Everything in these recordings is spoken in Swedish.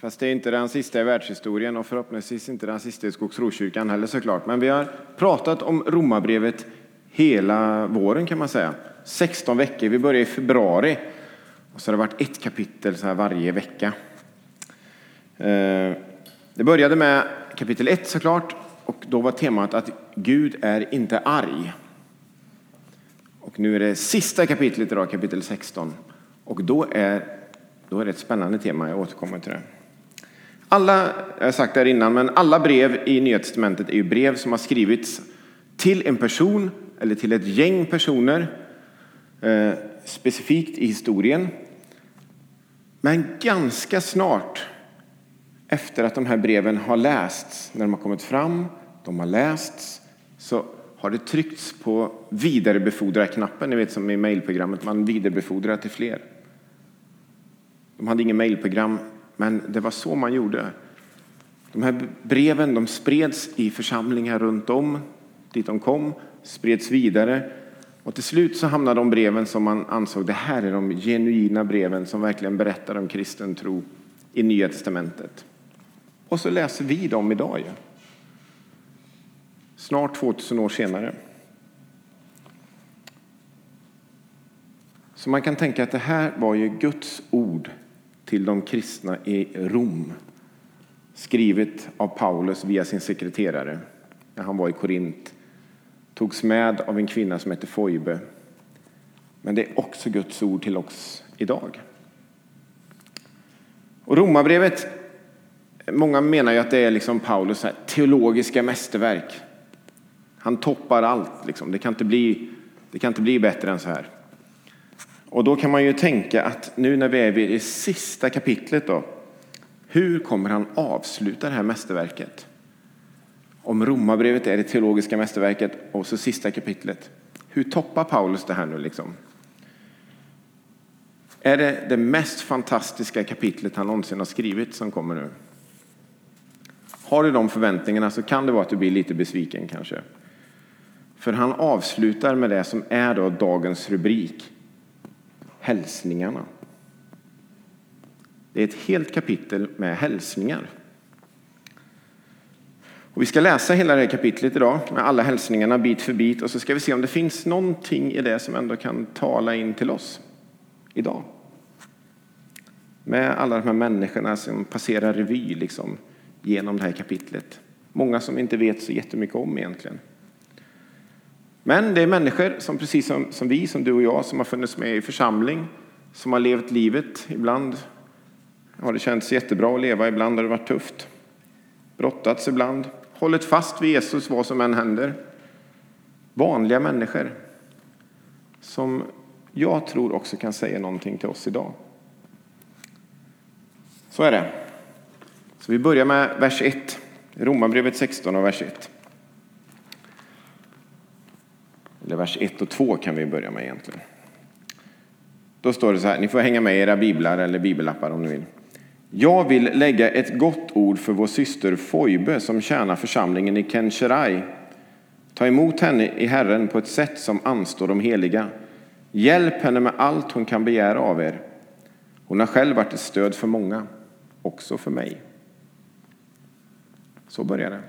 Fast det är inte den sista i världshistorien och förhoppningsvis inte den sista i Skogsrokyrkan heller såklart. Men vi har pratat om romabrevet hela våren kan man säga. 16 veckor, vi börjar i februari. Och så har det varit ett kapitel så här varje vecka. Eh, det började med kapitel 1 såklart. Och då var temat att Gud är inte arg. Och nu är det sista kapitlet idag, kapitel 16. Och då är, då är det ett spännande tema, jag återkommer till det. Alla, jag har sagt det här innan, men alla brev i Nya Testamentet är ju brev som har skrivits till en person eller till ett gäng personer eh, specifikt i historien. Men ganska snart efter att de här breven har lästs, när de har kommit fram, de har lästs, så har det tryckts på vidarebefordra-knappen, ni vet som i mejlprogrammet, man vidarebefordrar till fler. De hade inget mejlprogram, men det var så man gjorde. De här breven de spreds i församlingar runt om dit de kom, spreds vidare. Och till slut så hamnade de breven som man ansåg det här är de genuina breven som verkligen berättar om kristen tro i Nya Testamentet. Och så läser vi dem idag. Ja. Snart 2000 år senare. Så man kan tänka att det här var ju Guds ord till de kristna i Rom. Skrivet av Paulus via sin sekreterare när han var i Korint. Togs med av en kvinna som hette Foibe. Men det är också Guds ord till oss idag. Och Romarbrevet, många menar ju att det är liksom Paulus teologiska mästerverk. Han toppar allt. Liksom. Det, kan inte bli, det kan inte bli bättre än så här. Och då kan man ju tänka att nu när vi är vid det sista kapitlet då, hur kommer han avsluta det här mästerverket? Om Romarbrevet är det teologiska mästerverket och så sista kapitlet. Hur toppar Paulus det här nu liksom? Är det det mest fantastiska kapitlet han någonsin har skrivit som kommer nu? Har du de förväntningarna så kan det vara att du blir lite besviken kanske. För han avslutar med det som är då dagens rubrik hälsningarna. Det är ett helt kapitel med hälsningar. Och vi ska läsa hela det här kapitlet idag med alla hälsningarna bit för bit och så ska vi se om det finns någonting i det som ändå kan tala in till oss idag. Med alla de här människorna som passerar revy liksom, genom det här kapitlet. Många som vi inte vet så jättemycket om egentligen. Men det är människor som precis som, som vi, som du och jag, som har funnits med i församling, som har levt livet. Ibland har det känts jättebra att leva, ibland har det varit tufft. Brottats ibland, hållit fast vid Jesus vad som än händer. Vanliga människor som jag tror också kan säga någonting till oss idag. Så är det. Så vi börjar med vers 1, Romarbrevet 16 och vers 1. Eller vers 1 och 2 kan vi börja med egentligen. Då står det så här, ni får hänga med i era biblar eller bibelappar om ni vill. Jag vill lägga ett gott ord för vår syster Foibe som tjänar församlingen i Kencherai. Ta emot henne i Herren på ett sätt som anstår de heliga. Hjälp henne med allt hon kan begära av er. Hon har själv varit ett stöd för många, också för mig. Så börjar det.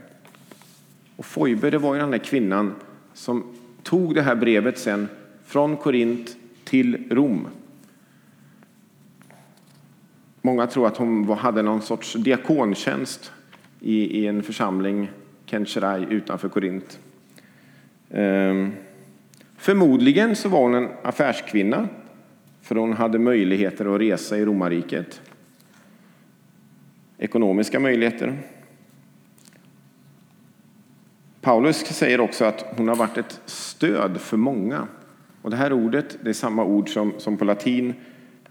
Och Foibe, det var ju den där kvinnan som tog det här brevet sen från Korint till Rom. Många tror att hon hade någon sorts diakontjänst i, en församling, Kencherai, utanför Korint. Ehm, förmodligen så var hon en affärskvinna, för hon hade möjligheter att resa i romarriket. Ekonomiska möjligheter. Paulus säger också att hon har varit ett stöd för många. Och det här ordet det är samma ord som, som på latin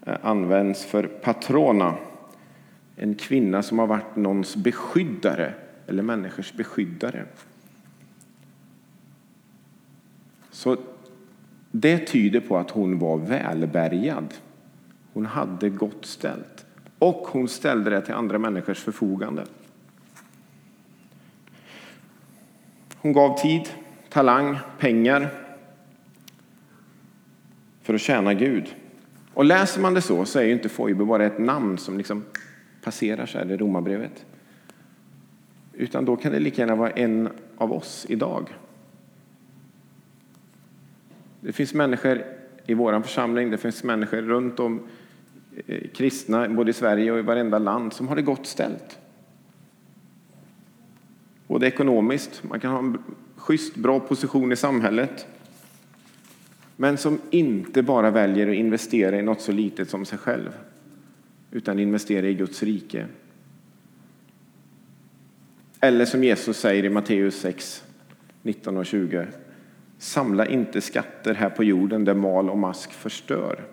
eh, används för patrona. En kvinna som har varit någons beskyddare eller människors beskyddare. Så det tyder på att hon var välbärgad. Hon hade gott ställt. Och hon ställde det till andra människors förfogande. Hon gav tid, talang, pengar för att tjäna Gud. Och läser man det så, så är ju inte Foibe bara ett namn som liksom passerar så här i Romarbrevet. Utan då kan det lika gärna vara en av oss idag. Det finns människor i vår församling, det finns människor runt om eh, kristna, både i Sverige och i varenda land, som har det gott ställt. Både ekonomiskt, man kan ha en schysst, bra position i samhället, men som inte bara väljer att investera i något så litet som sig själv, utan investera i Guds rike. Eller som Jesus säger i Matteus 6, 19 och 20. Samla inte skatter här på jorden där mal och mask förstör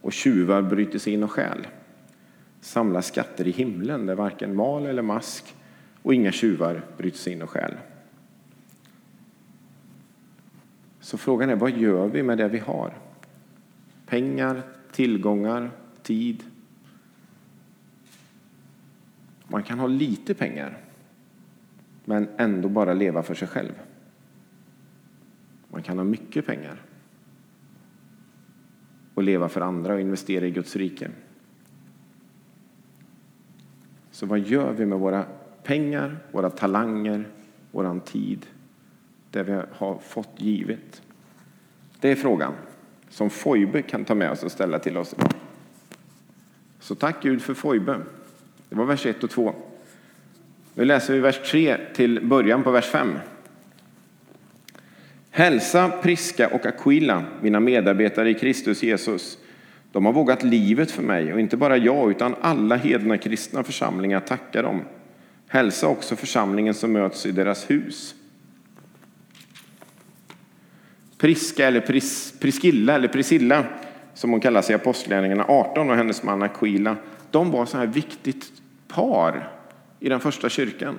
och tjuvar bryter sig in och stjäl. Samla skatter i himlen där varken mal eller mask och inga tjuvar bryter sig in och stjäl. Så frågan är, vad gör vi med det vi har? Pengar, tillgångar, tid. Man kan ha lite pengar, men ändå bara leva för sig själv. Man kan ha mycket pengar och leva för andra och investera i Guds rike. Så vad gör vi med våra pengar, våra talanger, vår tid, det vi har fått givet? Det är frågan som Foibe kan ta med oss och ställa till oss idag. Så tack Gud för Foibe. Det var vers 1 och 2. Nu läser vi vers 3 till början på vers 5. Hälsa Priska och Aquila, mina medarbetare i Kristus Jesus. De har vågat livet för mig, och inte bara jag, utan alla hedna kristna församlingar tackar dem. Hälsa också församlingen som möts i deras hus. Priska, eller Pris, Priskilla, eller Priscilla, som hon kallas i Apostlagärningarna 18, och hennes man Aquila, de var så här viktigt par i den första kyrkan.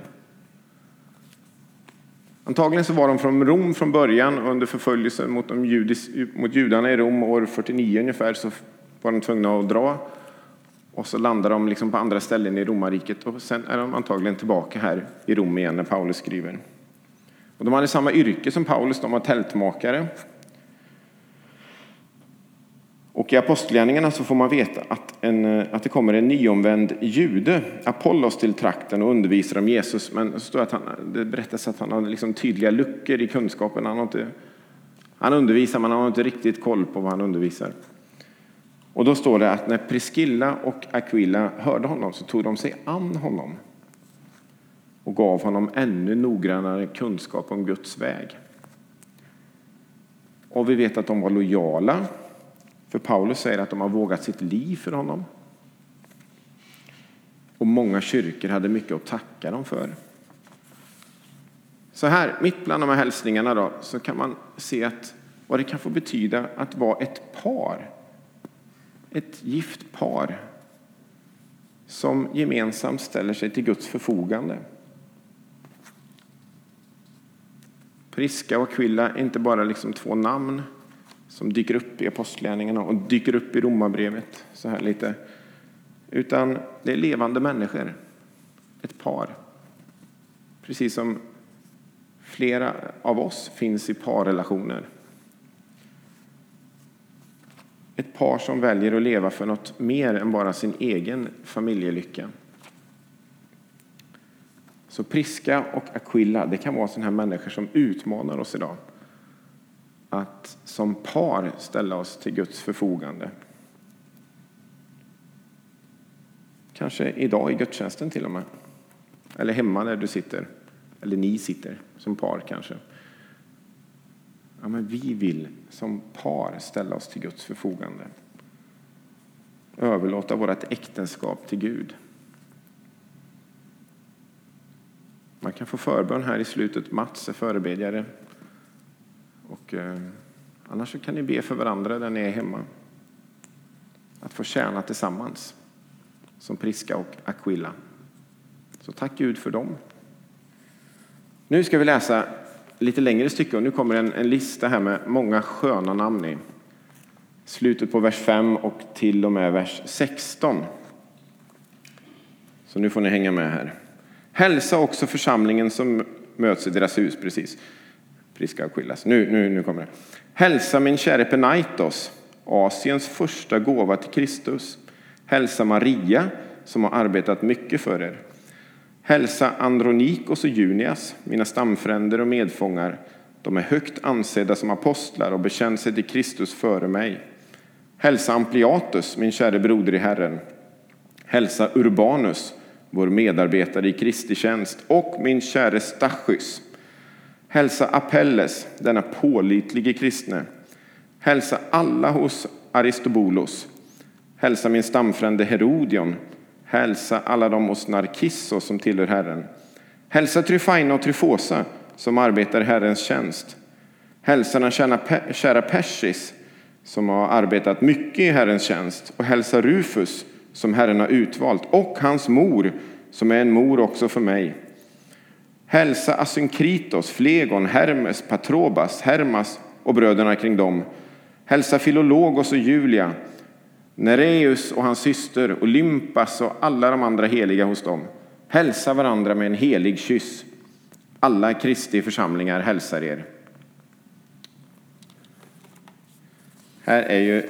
Antagligen så var de från Rom från början under förföljelsen mot, de judis, mot judarna i Rom år 49 ungefär så var de tvungna att dra. Och så landar de liksom på andra ställen i romarriket och sen är de antagligen tillbaka här i Rom igen när Paulus skriver. Och de hade samma yrke som Paulus, de var tältmakare. Och i Apostlagärningarna så får man veta att, en, att det kommer en nyomvänd jude, Apollos, till trakten och undervisar om Jesus. Men så står att han, det berättas att han har liksom tydliga luckor i kunskapen. Han, har inte, han undervisar, men han har inte riktigt koll på vad han undervisar. Och då står det att när Priscilla och Aquila hörde honom så tog de sig an honom och gav honom ännu noggrannare kunskap om Guds väg. Och vi vet att de var lojala för Paulus säger att de har vågat sitt liv för honom. Och många kyrkor hade mycket att tacka dem för. Så här, mitt bland de här hälsningarna då, så kan man se att, vad det kan få betyda att vara ett par. Ett gift par som gemensamt ställer sig till Guds förfogande. Priska och Aquilla är inte bara liksom två namn som dyker upp i apostlagärningarna och dyker upp i romabrevet. Så här lite. Utan det är levande människor, ett par. Precis som flera av oss finns i parrelationer. Ett par som väljer att leva för något mer än bara sin egen familjelycka. Så Priska och Aquilla, det kan vara sådana här människor som utmanar oss idag att som par ställa oss till Guds förfogande. Kanske idag i gudstjänsten till och med. Eller hemma där du sitter. Eller ni sitter som par kanske. Ja, men vi vill som par ställa oss till Guds förfogande. Överlåta vårt äktenskap till Gud. Man kan få förbön här i slutet. Mats är förebedjare och, eh, annars så kan ni be för varandra där ni är hemma. Att få tjäna tillsammans som Priska och Aquila. Så tack Gud för dem. Nu ska vi läsa lite längre stycke och nu kommer en, en lista här med många sköna namn i. Slutet på vers 5 och till och med vers 16. Så nu får ni hänga med här. Hälsa också församlingen som möts i deras hus precis. Priska Aquillas. Nu, nu, nu kommer det. Hälsa min käre Penaitos, Asiens första gåva till Kristus. Hälsa Maria, som har arbetat mycket för er. Hälsa Andronikos och Junias, mina stamfränder och medfångar. De är högt ansedda som apostlar och bekänner sig till Kristus före mig. Hälsa Ampliatus, min käre broder i Herren. Hälsa Urbanus, vår medarbetare i Kristi tjänst, och min käre Stachys. Hälsa Apelles, denna pålitlige kristne. Hälsa alla hos Aristobulos. Hälsa min stamfrände Herodion. Hälsa alla de hos Narkisso som tillhör Herren. Hälsa Tryfaina och Tryfosa som arbetar i Herrens tjänst. Hälsa den kära Persis som har arbetat mycket i Herrens tjänst och hälsa Rufus som Herren har utvalt och hans mor som är en mor också för mig. Hälsa Asynkritos, Flegon, Hermes, Patrobas, Hermas och bröderna kring dem. Hälsa Filologos och Julia, Nereus och hans syster, Olympas och alla de andra heliga hos dem. Hälsa varandra med en helig kyss. Alla Kristi församlingar hälsar er. Här är ju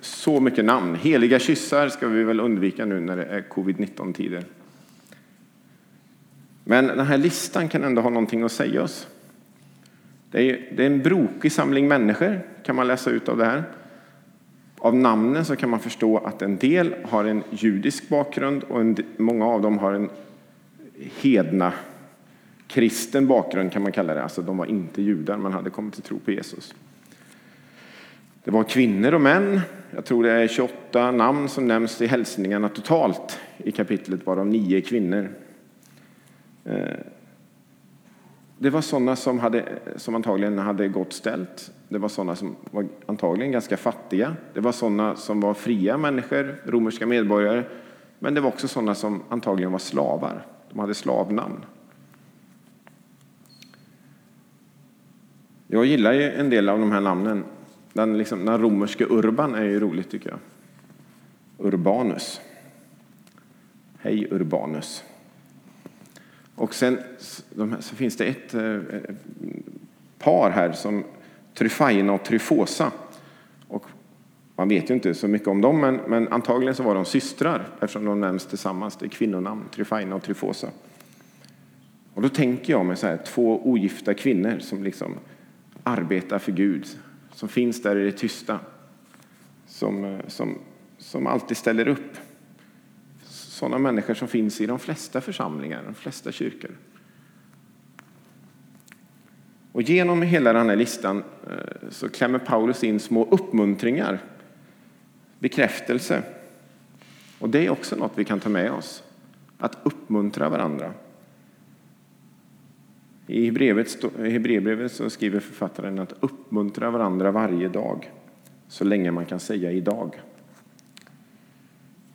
så mycket namn. Heliga kyssar ska vi väl undvika nu när det är covid-19-tider. Men den här listan kan ändå ha någonting att säga oss. Det är, en brokig samling människor, kan man läsa ut av det här. Av namnen så kan man förstå att en del har en judisk bakgrund och en, många av dem har en hedna kristen bakgrund kan man kalla det. Alltså de var inte judar, men hade kommit till tro på Jesus. Det var kvinnor och män. Jag tror det är 28 namn som nämns i hälsningarna totalt i kapitlet, varav nio kvinnor. Eh, det var sådana som, hade, som antagligen hade gott ställt. Det var sådana som var antagligen ganska fattiga. Det var sådana som var fria människor, romerska medborgare. Men det var också sådana som antagligen var slavar. De hade slavnamn. Jag gillar ju en del av de här namnen. Den, liksom, den romerska Urban är ju roligt tycker jag. Urbanus. Hej Urbanus. Och sen de här, så finns det ett eh, eh, par här som Tryfaina och Tryfosa. Och man vet ju inte så mycket om dem, men, men antagligen så var de systrar eftersom de nämns tillsammans. Det är kvinnonamn, Tryfaina och Tryfosa. Och då tänker jag mig så här, två ogifta kvinnor som liksom arbetar för Gud, som finns där i det tysta, som, eh, som, som alltid ställer upp sådana människor som finns i de flesta församlingar, de flesta kyrkor. Och genom hela den här listan eh, så klämmer Paulus in små uppmuntringar, bekräftelse. Och det är också något vi kan ta med oss, att uppmuntra varandra. I Hebreerbrevet så skriver författaren att uppmuntra varandra varje dag, så länge man kan säga idag.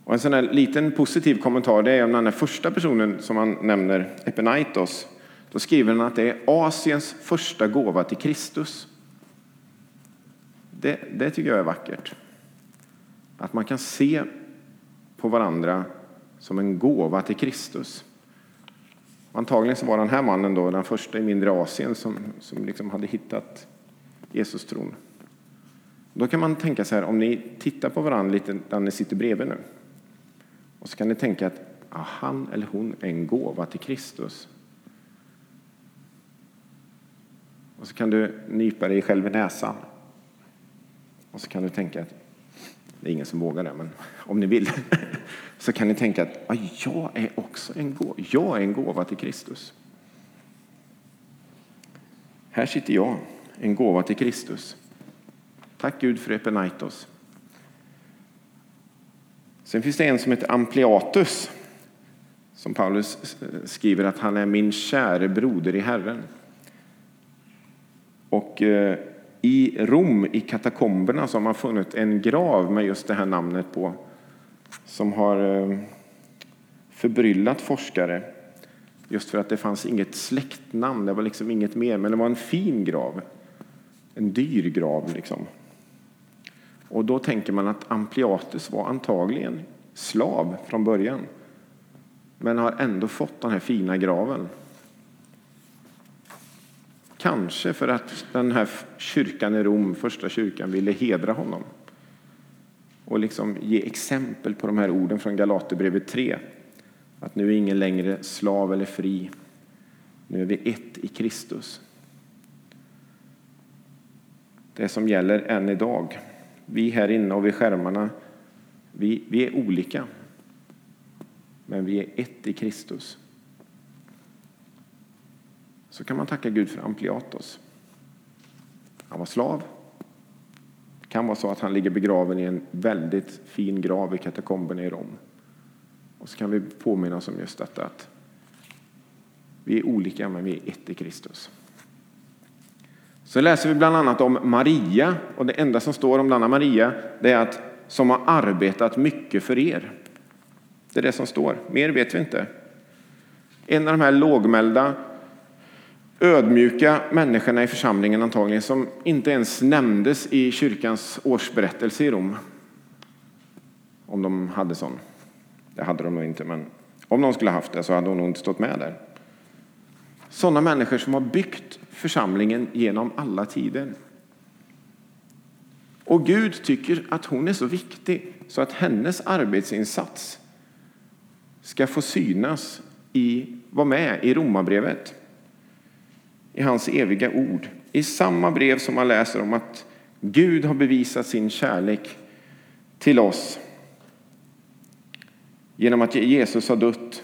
Och en sån här liten positiv kommentar det är om den här första personen som han nämner, Epenaitos. Då skriver han att det är Asiens första gåva till Kristus. Det, det tycker jag är vackert. Att man kan se på varandra som en gåva till Kristus. Antagligen så var den här mannen då den första i mindre Asien som, som liksom hade hittat Jesus-tron. Då kan man tänka så här, om ni tittar på varandra lite när ni sitter bredvid nu. Och så kan ni tänka att ja, han eller hon är en gåva till Kristus. Och så kan du nypa dig själv i näsan. Och så kan du tänka att det är ingen som vågar det, men om ni vill så kan ni tänka att ja, jag är också en gåva. Jag är en gåva till Kristus. Här sitter jag, en gåva till Kristus. Tack Gud för Epenaitos. Sen finns det en som heter Ampliatus som Paulus skriver att han är min käre broder i Herren. Och eh, i Rom, i katakomberna, så har man funnit en grav med just det här namnet på som har eh, förbryllat forskare just för att det fanns inget släktnamn, det var liksom inget mer, men det var en fin grav. En dyr grav liksom. Och då tänker man att Ampliatus var antagligen slav från början. Men har ändå fått den här fina graven. Kanske för att den här kyrkan i Rom, första kyrkan, ville hedra honom. och liksom ge exempel på de här orden från Galaterbrevet 3. Att nu är ingen längre slav eller fri. Nu är vi ett i Kristus. Det som gäller än idag. Vi här inne och vid skärmarna, vi, vi är olika. Men vi är ett i Kristus. Så kan man tacka Gud för Ampliatos. Han var slav. Det kan vara så att han ligger begraven i en väldigt fin grav i katakomberna i Rom. Och så kan vi påminna oss om just detta att vi är olika men vi är ett i Kristus. Så läser vi bland annat om Maria och det enda som står om denna Maria det är att som har arbetat mycket för er. Det är det som står, mer vet vi inte. En av de här lågmälda ödmjuka människorna i församlingen antagligen som inte ens nämndes i kyrkans årsberättelse i Rom. Om de hade sån. Det hade de nog inte, men om de skulle haft det så hade hon nog inte stått med där. Sådana människor som har byggt församlingen genom alla tider. Och Gud tycker att hon är så viktig så att hennes arbetsinsats ska få synas i, vara med i Romarbrevet i hans eviga ord. I samma brev som man läser om att Gud har bevisat sin kärlek till oss genom att Jesus har dött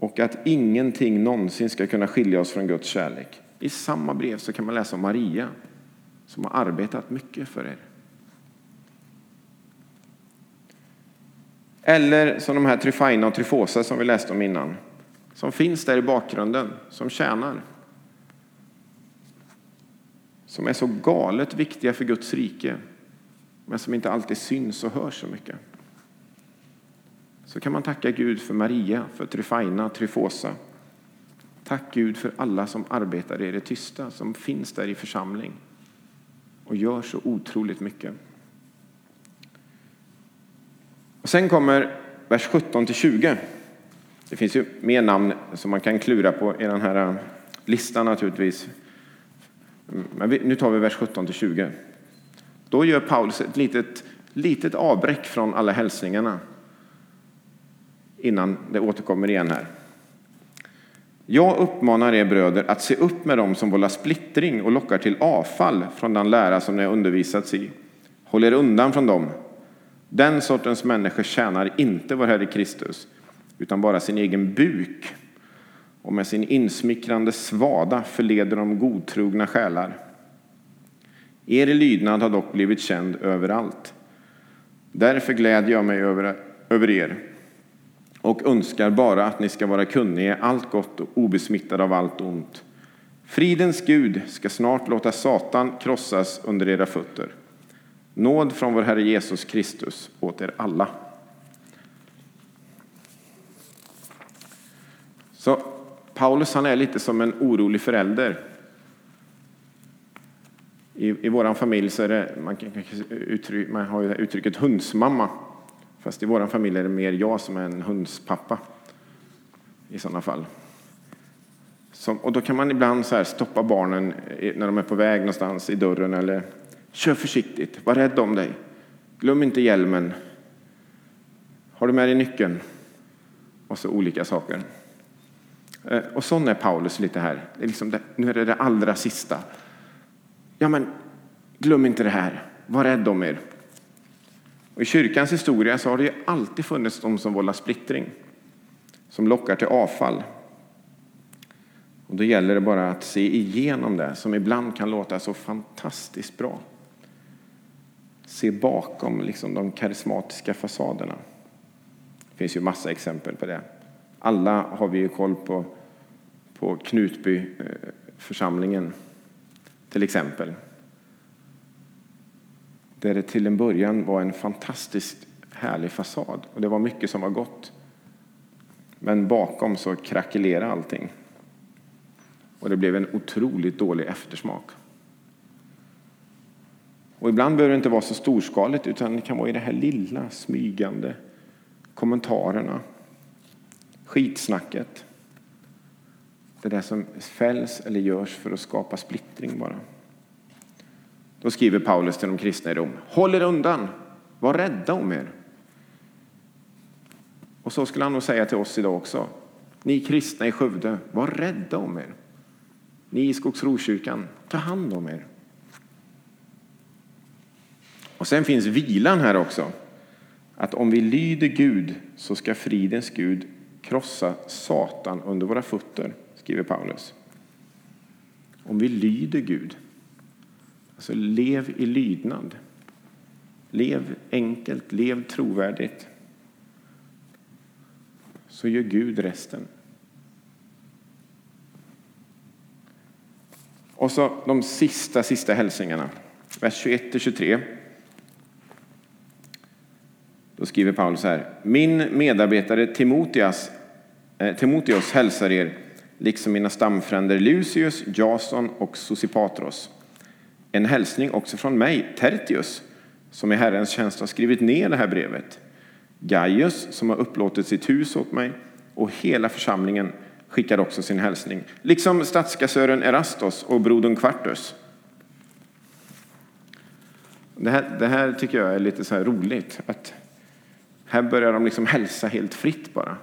och att ingenting någonsin ska kunna skilja oss från Guds kärlek. I samma brev så kan man läsa om Maria som har arbetat mycket för er. Eller som de här Tryfaina och Tryfosa som vi läste om innan. Som finns där i bakgrunden, som tjänar som är så galet viktiga för Guds rike men som inte alltid syns och hörs så mycket. Så kan man tacka Gud för Maria, för Tryfaina, Tryfosa. Tack Gud för alla som arbetar i det tysta, som finns där i församling och gör så otroligt mycket. Och sen kommer vers 17 till 20. Det finns ju mer namn som man kan klura på i den här eh, listan naturligtvis. Men nu tar vi vers 17 till 20. Då gör Paulus ett litet, litet avbräck från alla hälsningarna innan det återkommer igen här. Jag uppmanar er bröder att se upp med dem som vållar splittring och lockar till avfall från den lära som ni har undervisats i. Håll er undan från dem. Den sortens människor tjänar inte vår Herre Kristus, utan bara sin egen buk och med sin insmickrande svada förleder de godtrogna själar. Er lydnad har dock blivit känd överallt. Därför glädjer jag mig över, över er och önskar bara att ni ska vara kunniga i allt gott och obesmittade av allt ont. Fridens Gud ska snart låta Satan krossas under era fötter. Nåd från vår Herre Jesus Kristus åt er alla. Så Paulus han är lite som en orolig förälder. I, i vår familj så är det, man, kan, man har ju uttrycket hundsmamma. Fast i vår familj är det mer jag som är en hundspappa. I sådana fall. Som, och då kan man ibland så stoppa barnen när de är på väg någonstans i dörren eller kör försiktigt, var rädd om dig. Glöm inte hjälmen. Har du med dig nyckeln? Och så olika saker. Eh, och sån är Paulus lite här. Det är liksom det, nu är det det allra sista. Ja, men glöm inte det här. Var rädd om er. Och I kyrkans historia så har det ju alltid funnits de som vållar splittring, som lockar till avfall. Och Då gäller det bara att se igenom det, som ibland kan låta så fantastiskt bra. Se bakom liksom, de karismatiska fasaderna. Det finns ju massa exempel på det. Alla har vi ju koll på, på Knutbyförsamlingen, eh, till exempel. Där det till en början var en fantastiskt härlig fasad och det var mycket som var gott. Men bakom så krackelerade allting. Och det blev en otroligt dålig eftersmak. Och ibland behöver det inte vara så storskaligt utan det kan vara i det här lilla smygande kommentarerna skitsnacket. Det där som fälls eller görs för att skapa splittring bara. Då skriver Paulus till de kristna i Rom. Håll er undan! Var rädda om er. Och så skulle han nog säga till oss idag också. Ni kristna i Skövde, var rädda om er. Ni i Skogsrokyrkan, ta hand om er. Och sen finns vilan här också. Att om vi lyder Gud så ska fridens Gud krossa Satan under våra fötter, skriver Paulus. Om vi lyder Gud, alltså lev i lydnad. Lev enkelt, lev trovärdigt. Så gör Gud resten. Och så de sista, sista hälsningarna. Vers 21-23. Då skriver Paulus här. Min medarbetare Timoteus, eh, Timoteus hälsar er, liksom mina stamfränder Lucius, Jason och Sosipatros. En hälsning också från mig, Tertius, som i Herrens tjänst har skrivit ner det här brevet. Gaius, som har upplåtit sitt hus åt mig, och hela församlingen skickar också sin hälsning, liksom statskassören Erastos och brodern Quartus. Det här, det här tycker jag är lite så roligt, att här börjar de liksom hälsa helt fritt bara.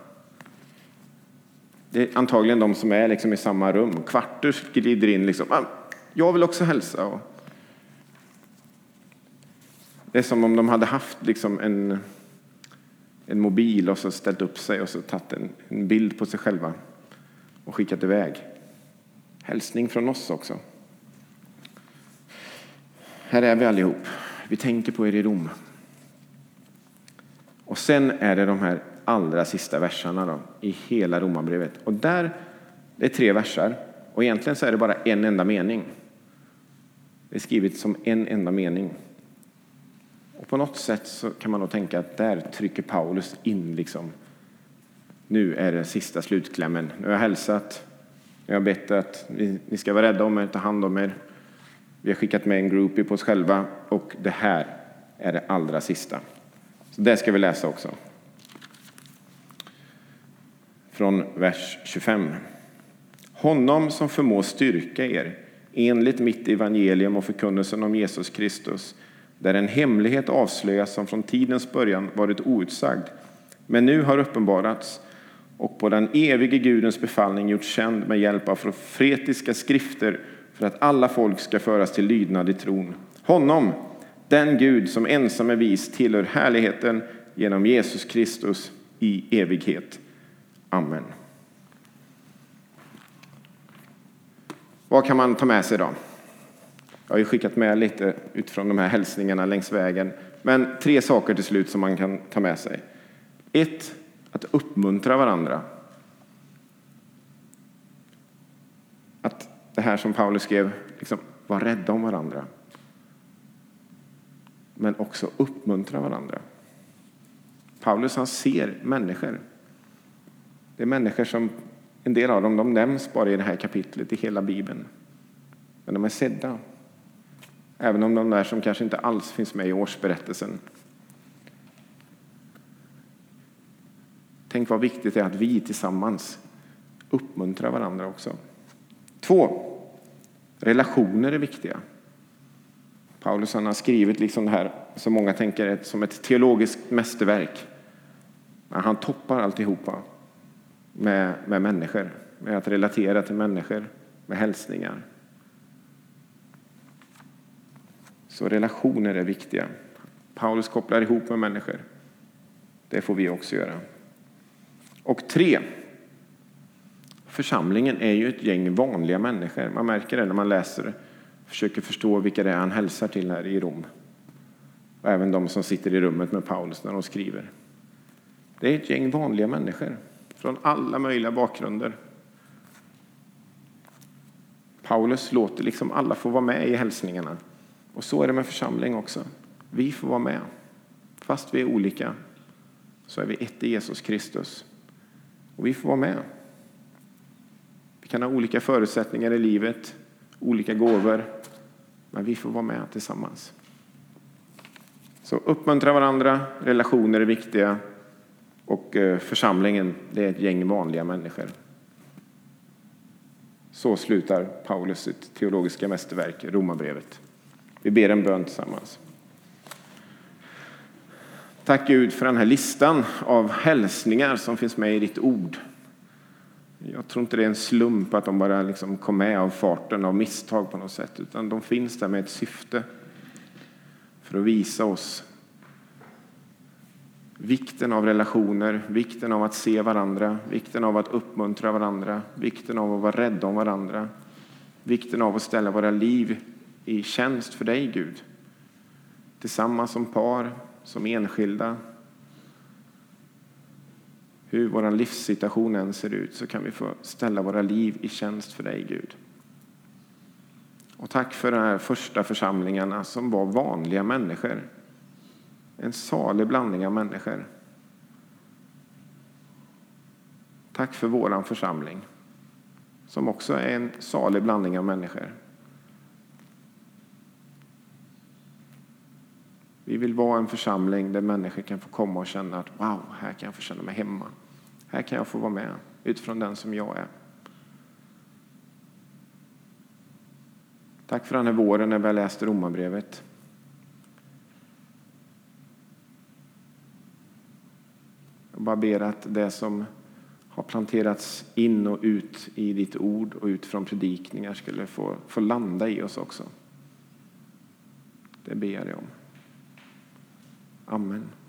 Det är antagligen de som är liksom i samma rum. Quartus glider in liksom, ah, jag vill också hälsa. Det är som om de hade haft liksom en, en mobil och så ställt upp sig och så tagit en, en bild på sig själva och skickat iväg. Hälsning från oss också. Här är vi allihop. Vi tänker på er i Rom. Och sen är det de här allra sista verserna då, i hela Romarbrevet. Och där, det är tre versar och egentligen så är det bara en enda mening. Det är skrivet som en enda mening. Och på något sätt så kan man nog tänka att där trycker Paulus in liksom nu är det sista slutklämmen. Nu har jag hälsat, nu har bett att ni ska vara rädda om er, ta hand om er. Vi har skickat med en groupie på oss själva och det här är det allra sista. Så det ska vi läsa också. Från vers 25. Honom som förmår styrka er enligt mitt evangelium och förkunnelsen om Jesus Kristus, där en hemlighet avslöjas som från tidens början varit outsagd, men nu har uppenbarats och på den evige Gudens befallning gjorts känd med hjälp av profetiska skrifter för att alla folk ska föras till lydnad i tron. Honom, den Gud som ensam är vis, tillhör härligheten genom Jesus Kristus i evighet. Amen. Vad kan man ta med sig då? Jag har ju skickat med lite utifrån de här hälsningarna längs vägen. Men tre saker till slut som man kan ta med sig. Ett, att uppmuntra varandra. Att det här som Paulus skrev, liksom, var rädda om varandra. Men också uppmuntra varandra. Paulus han ser människor. Det är människor som, en del av dem de nämns bara i det här kapitlet i hela Bibeln. Men de är sedda. Även om de där som kanske inte alls finns med i årsberättelsen Tänk vad viktigt det är att vi tillsammans uppmuntrar varandra också. Två, relationer är viktiga. Paulus han har skrivit liksom det här som många tänker som ett teologiskt mästerverk. Men han toppar alltihopa med, med människor, med att relatera till människor, med hälsningar. Så relationer är viktiga. Paulus kopplar ihop med människor. Det får vi också göra. Och tre, församlingen är ju ett gäng vanliga människor. Man märker det när man läser och Försöker förstå vilka det är han hälsar till här i Rom. Och även de som sitter i rummet med Paulus när de skriver. Det är ett gäng vanliga människor från alla möjliga bakgrunder. Paulus låter liksom alla få vara med i hälsningarna. Och så är det med församling också. Vi får vara med. Fast vi är olika så är vi ett i Jesus Kristus. Och vi får vara med. Vi kan ha olika förutsättningar i livet, olika gåvor, men vi får vara med tillsammans. Så uppmuntra varandra, relationer är viktiga och eh, församlingen, det är ett gäng vanliga människor. Så slutar Paulus sitt teologiska mästerverk, Romarbrevet. Vi ber en bön tillsammans. Tack Gud för den här listan av hälsningar som finns med i ditt ord. Jag tror inte det är en slump att de bara liksom kom med av farten, av misstag på något sätt, utan de finns där med ett syfte. För att visa oss vikten av relationer, vikten av att se varandra, vikten av att uppmuntra varandra, vikten av att vara rädda om varandra, vikten av att ställa våra liv i tjänst för dig, Gud. Tillsammans som par, som enskilda. Hur vår livssituation än ser ut så kan vi få ställa våra liv i tjänst för dig, Gud. Och tack för de här första församlingarna som var vanliga människor. En salig blandning av människor. Tack för våran församling som också är en salig blandning av människor. Vi vill vara en församling där människor kan få komma och känna att wow, här kan jag få känna mig hemma. Här kan jag få vara med utifrån den som jag är. Tack för den här våren när vi har läst Romarbrevet. Jag bara ber att det som har planterats in och ut i ditt ord och ut från predikningar skulle få, få landa i oss också. Det ber jag dig om. Amen.